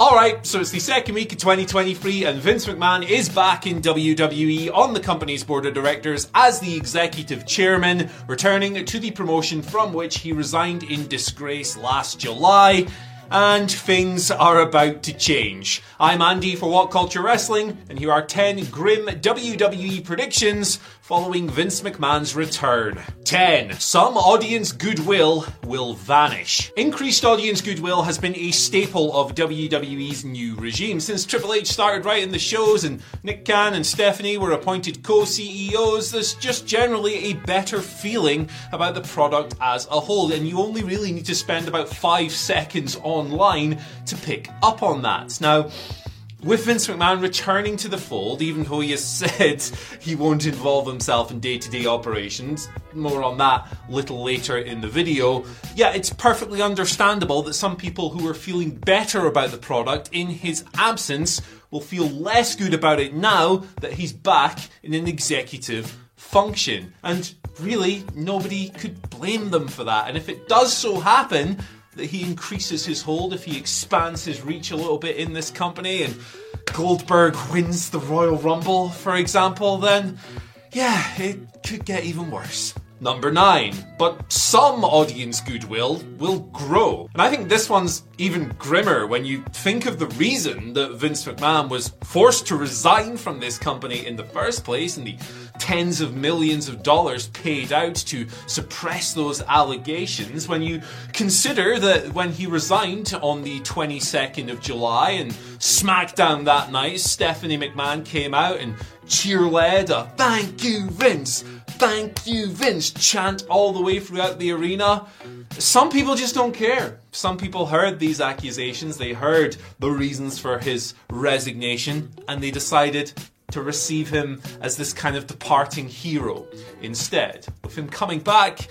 All right, so it's the second week of 2023, and Vince McMahon is back in WWE on the company's board of directors as the executive chairman, returning to the promotion from which he resigned in disgrace last July. And things are about to change. I'm Andy for What Culture Wrestling, and here are 10 grim WWE predictions following Vince McMahon's return. 10. Some audience goodwill will vanish. Increased audience goodwill has been a staple of WWE's new regime. Since Triple H started writing the shows and Nick Khan and Stephanie were appointed co CEOs, there's just generally a better feeling about the product as a whole, and you only really need to spend about five seconds online to pick up on that. Now, with Vince McMahon returning to the fold, even though he has said he won't involve himself in day to day operations, more on that little later in the video, yeah, it's perfectly understandable that some people who are feeling better about the product in his absence will feel less good about it now that he's back in an executive function. And really, nobody could blame them for that. And if it does so happen, that he increases his hold, if he expands his reach a little bit in this company, and Goldberg wins the Royal Rumble, for example, then yeah, it could get even worse. Number nine, but some audience goodwill will grow. And I think this one's even grimmer when you think of the reason that Vince McMahon was forced to resign from this company in the first place and the tens of millions of dollars paid out to suppress those allegations. When you consider that when he resigned on the 22nd of July and SmackDown that night, Stephanie McMahon came out and cheer-led a thank you, Vince thank you, Vince chant all the way throughout the arena. Some people just don't care. Some people heard these accusations, they heard the reasons for his resignation, and they decided to receive him as this kind of departing hero instead. With him coming back,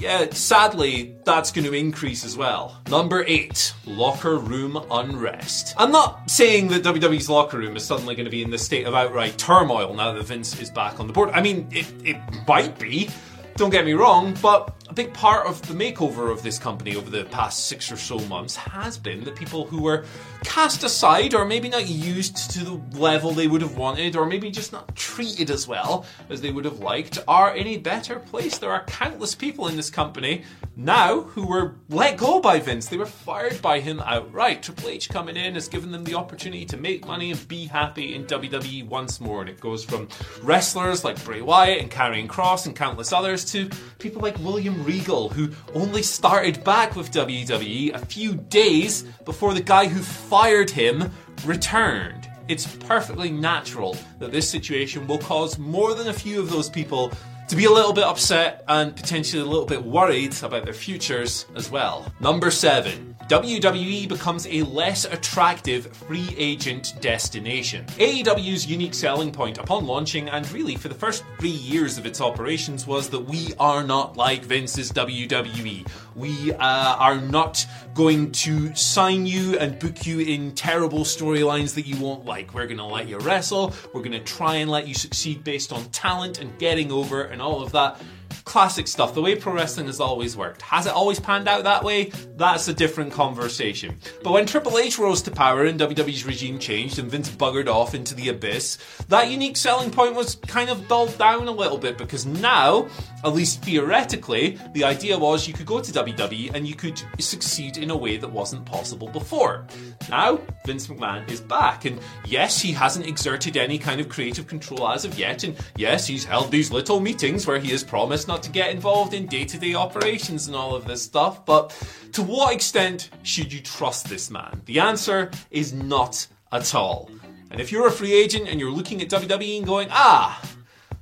yeah, sadly, that's going to increase as well. Number eight, locker room unrest. I'm not saying that WWE's locker room is suddenly going to be in this state of outright turmoil now that Vince is back on the board. I mean, it, it might be. Don't get me wrong, but a big part of the makeover of this company over the past six or so months has been that people who were cast aside or maybe not used to the level they would have wanted or maybe just not treated as well as they would have liked are in a better place. There are countless people in this company now who were let go by Vince. They were fired by him outright. Triple H coming in has given them the opportunity to make money and be happy in WWE once more. And it goes from wrestlers like Bray Wyatt and Karrion Kross and countless others to people like William Regal, who only started back with WWE a few days before the guy who fired him returned. It's perfectly natural that this situation will cause more than a few of those people to be a little bit upset and potentially a little bit worried about their futures as well. Number seven. WWE becomes a less attractive free agent destination. AEW's unique selling point upon launching, and really for the first three years of its operations, was that we are not like Vince's WWE. We uh, are not going to sign you and book you in terrible storylines that you won't like. We're going to let you wrestle. We're going to try and let you succeed based on talent and getting over and all of that classic stuff, the way pro wrestling has always worked. Has it always panned out that way? That's a different conversation. But when Triple H rose to power and WWE's regime changed and Vince buggered off into the abyss, that unique selling point was kind of dulled down a little bit because now at least theoretically, the idea was you could go to WWE and you could succeed in a way that wasn't possible before. Now, Vince McMahon is back, and yes, he hasn't exerted any kind of creative control as of yet, and yes, he's held these little meetings where he has promised not to get involved in day to day operations and all of this stuff, but to what extent should you trust this man? The answer is not at all. And if you're a free agent and you're looking at WWE and going, ah,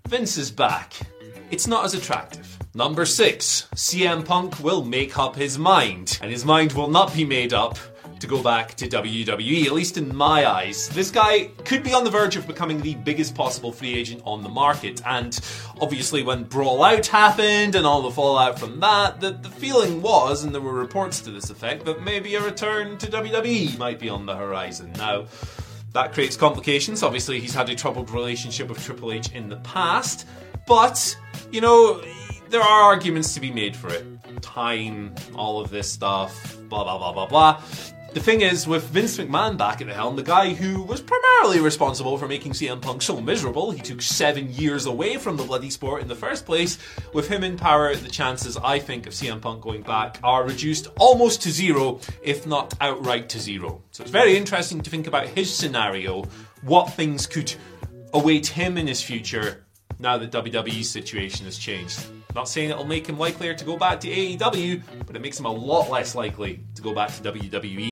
Vince is back, it's not as attractive. Number six, CM Punk will make up his mind, and his mind will not be made up to go back to WWE, at least in my eyes. This guy could be on the verge of becoming the biggest possible free agent on the market, and obviously, when Brawl Out happened and all the fallout from that, the, the feeling was, and there were reports to this effect, that maybe a return to WWE might be on the horizon. Now, that creates complications. Obviously, he's had a troubled relationship with Triple H in the past, but, you know, there are arguments to be made for it. Time, all of this stuff, blah, blah, blah, blah, blah. The thing is, with Vince McMahon back at the helm, the guy who was primarily responsible for making CM Punk so miserable, he took seven years away from the bloody sport in the first place. With him in power, the chances, I think, of CM Punk going back are reduced almost to zero, if not outright to zero. So it's very interesting to think about his scenario, what things could await him in his future now that WWE's situation has changed. Not saying it'll make him likelier to go back to AEW, but it makes him a lot less likely to go back to WWE.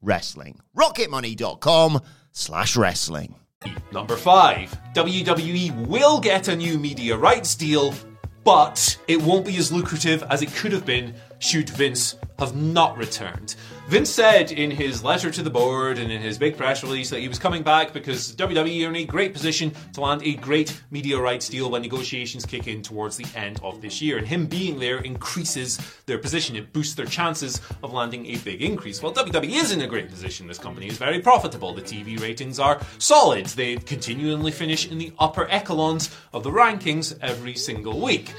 wrestling. rocketmoney.com slash wrestling. Number five, WWE will get a new media rights deal, but it won't be as lucrative as it could have been should Vince have not returned. Vince said in his letter to the board and in his big press release that he was coming back because WWE are in a great position to land a great media rights deal when negotiations kick in towards the end of this year. And him being there increases their position. It boosts their chances of landing a big increase. Well, WWE is in a great position. This company is very profitable. The TV ratings are solid. They continually finish in the upper echelons of the rankings every single week.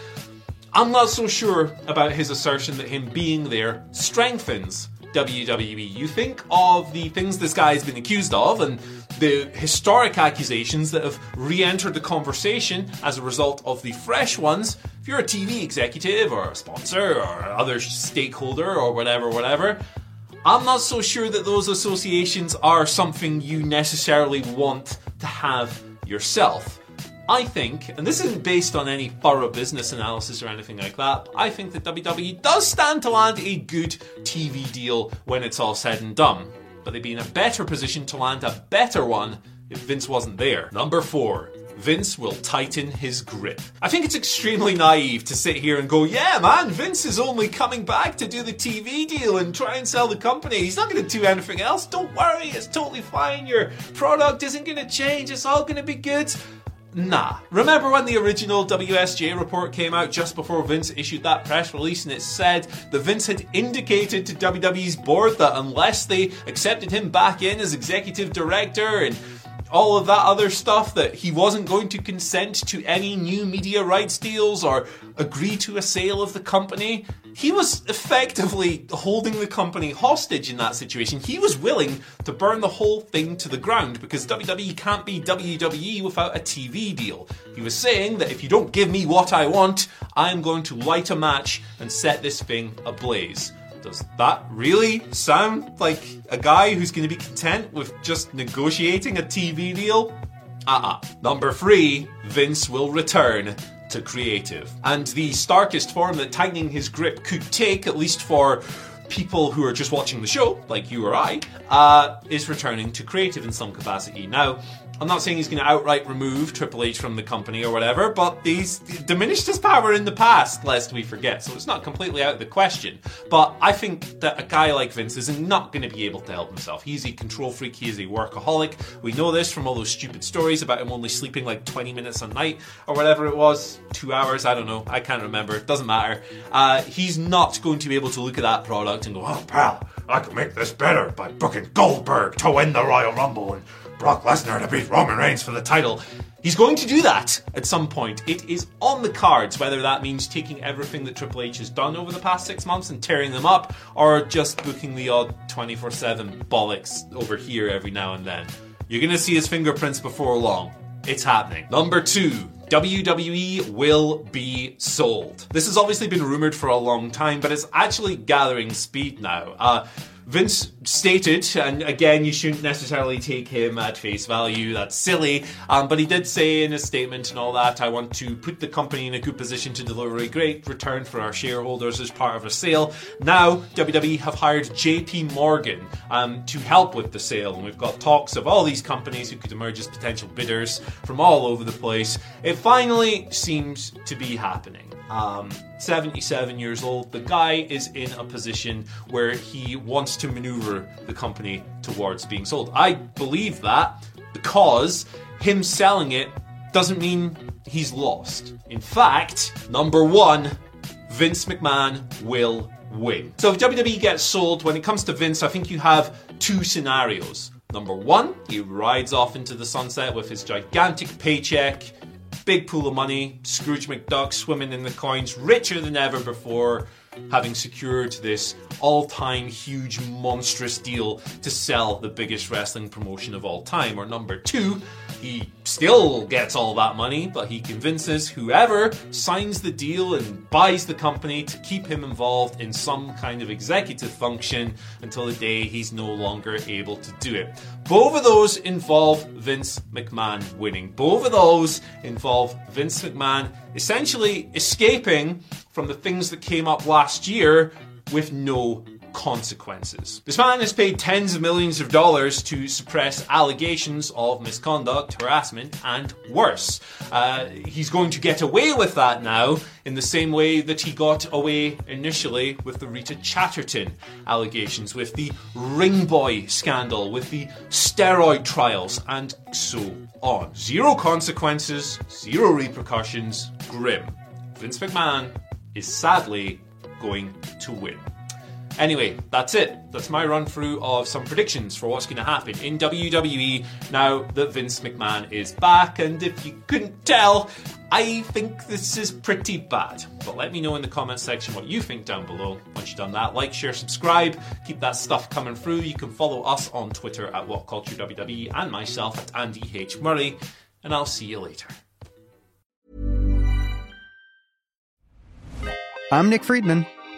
I'm not so sure about his assertion that him being there strengthens WWE. You think of the things this guy has been accused of and the historic accusations that have re entered the conversation as a result of the fresh ones. If you're a TV executive or a sponsor or other stakeholder or whatever, whatever, I'm not so sure that those associations are something you necessarily want to have yourself. I think, and this isn't based on any thorough business analysis or anything like that, I think that WWE does stand to land a good TV deal when it's all said and done. But they'd be in a better position to land a better one if Vince wasn't there. Number four. Vince will tighten his grip. I think it's extremely naive to sit here and go, yeah, man, Vince is only coming back to do the TV deal and try and sell the company. He's not going to do anything else. Don't worry, it's totally fine. Your product isn't going to change, it's all going to be good. Nah. Remember when the original WSJ report came out just before Vince issued that press release and it said that Vince had indicated to WWE's board that unless they accepted him back in as executive director and all of that other stuff that he wasn't going to consent to any new media rights deals or agree to a sale of the company. He was effectively holding the company hostage in that situation. He was willing to burn the whole thing to the ground because WWE can't be WWE without a TV deal. He was saying that if you don't give me what I want, I'm going to light a match and set this thing ablaze. Does that really sound like a guy who's going to be content with just negotiating a TV deal? Uh uh Number three, Vince will return to creative. And the starkest form that tightening his grip could take, at least for people who are just watching the show, like you or I, uh, is returning to creative in some capacity. Now, I'm not saying he's going to outright remove Triple H from the company or whatever, but he's diminished his power in the past, lest we forget. So it's not completely out of the question. But I think that a guy like Vince is not going to be able to help himself. He's a control freak, he is a workaholic. We know this from all those stupid stories about him only sleeping like 20 minutes a night or whatever it was, two hours, I don't know, I can't remember, it doesn't matter. Uh, he's not going to be able to look at that product and go, oh, pal, I can make this better by booking Goldberg to win the Royal Rumble and Brock Lesnar to beat Roman Reigns for the title. He's going to do that at some point. It is on the cards, whether that means taking everything that Triple H has done over the past six months and tearing them up, or just booking the odd 24 7 bollocks over here every now and then. You're going to see his fingerprints before long. It's happening. Number two, WWE will be sold. This has obviously been rumored for a long time, but it's actually gathering speed now. Uh, Vince stated, and again, you shouldn't necessarily take him at face value, that's silly, um, but he did say in his statement and all that, I want to put the company in a good position to deliver a great return for our shareholders as part of a sale. Now, WWE have hired JP Morgan um, to help with the sale, and we've got talks of all these companies who could emerge as potential bidders from all over the place. It finally seems to be happening. Um, 77 years old. The guy is in a position where he wants to maneuver the company towards being sold. I believe that because him selling it doesn't mean he's lost. In fact, number one, Vince McMahon will win. So if WWE gets sold, when it comes to Vince, I think you have two scenarios. Number one, he rides off into the sunset with his gigantic paycheck big pool of money, Scrooge McDuck swimming in the coins, richer than ever before, having secured this all time huge monstrous deal to sell the biggest wrestling promotion of all time. Or number two, he still gets all that money, but he convinces whoever signs the deal and buys the company to keep him involved in some kind of executive function until the day he's no longer able to do it. Both of those involve Vince McMahon winning. Both of those involve Vince McMahon essentially escaping from the things that came up last year with no consequences. This man has paid tens of millions of dollars to suppress allegations of misconduct, harassment, and worse. Uh, he's going to get away with that now in the same way that he got away initially with the Rita Chatterton allegations, with the Ring Boy scandal, with the steroid trials, and so on. Zero consequences, zero repercussions, grim. Vince McMahon is sadly going to win. Anyway, that's it. That's my run through of some predictions for what's going to happen in WWE now that Vince McMahon is back. And if you couldn't tell, I think this is pretty bad. But let me know in the comments section what you think down below. Once you've done that, like, share, subscribe. Keep that stuff coming through. You can follow us on Twitter at WhatCultureWWE and myself at Andy H. Murray. And I'll see you later. I'm Nick Friedman.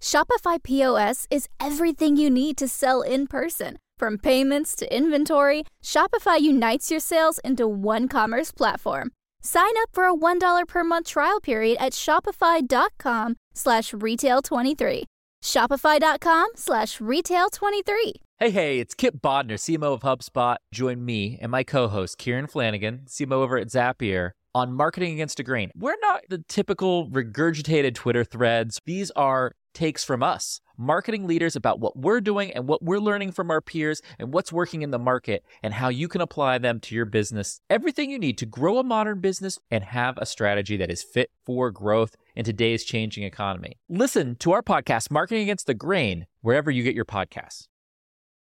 Shopify POS is everything you need to sell in person. From payments to inventory, Shopify unites your sales into one commerce platform. Sign up for a $1 per month trial period at shopify.com slash retail23. Shopify.com slash retail23. Hey, hey, it's Kipp Bodnar, CMO of HubSpot. Join me and my co host, Kieran Flanagan, CMO over at Zapier, on Marketing Against a Grain. We're not the typical regurgitated Twitter threads, these are takes from us, marketing leaders about what we're doing and what we're learning from our peers and what's working in the market and how you can apply them to your business. Everything you need to grow a modern business and have a strategy that is fit for growth in today's changing economy. Listen to our podcast, Marketing Against the Grain, wherever you get your podcasts.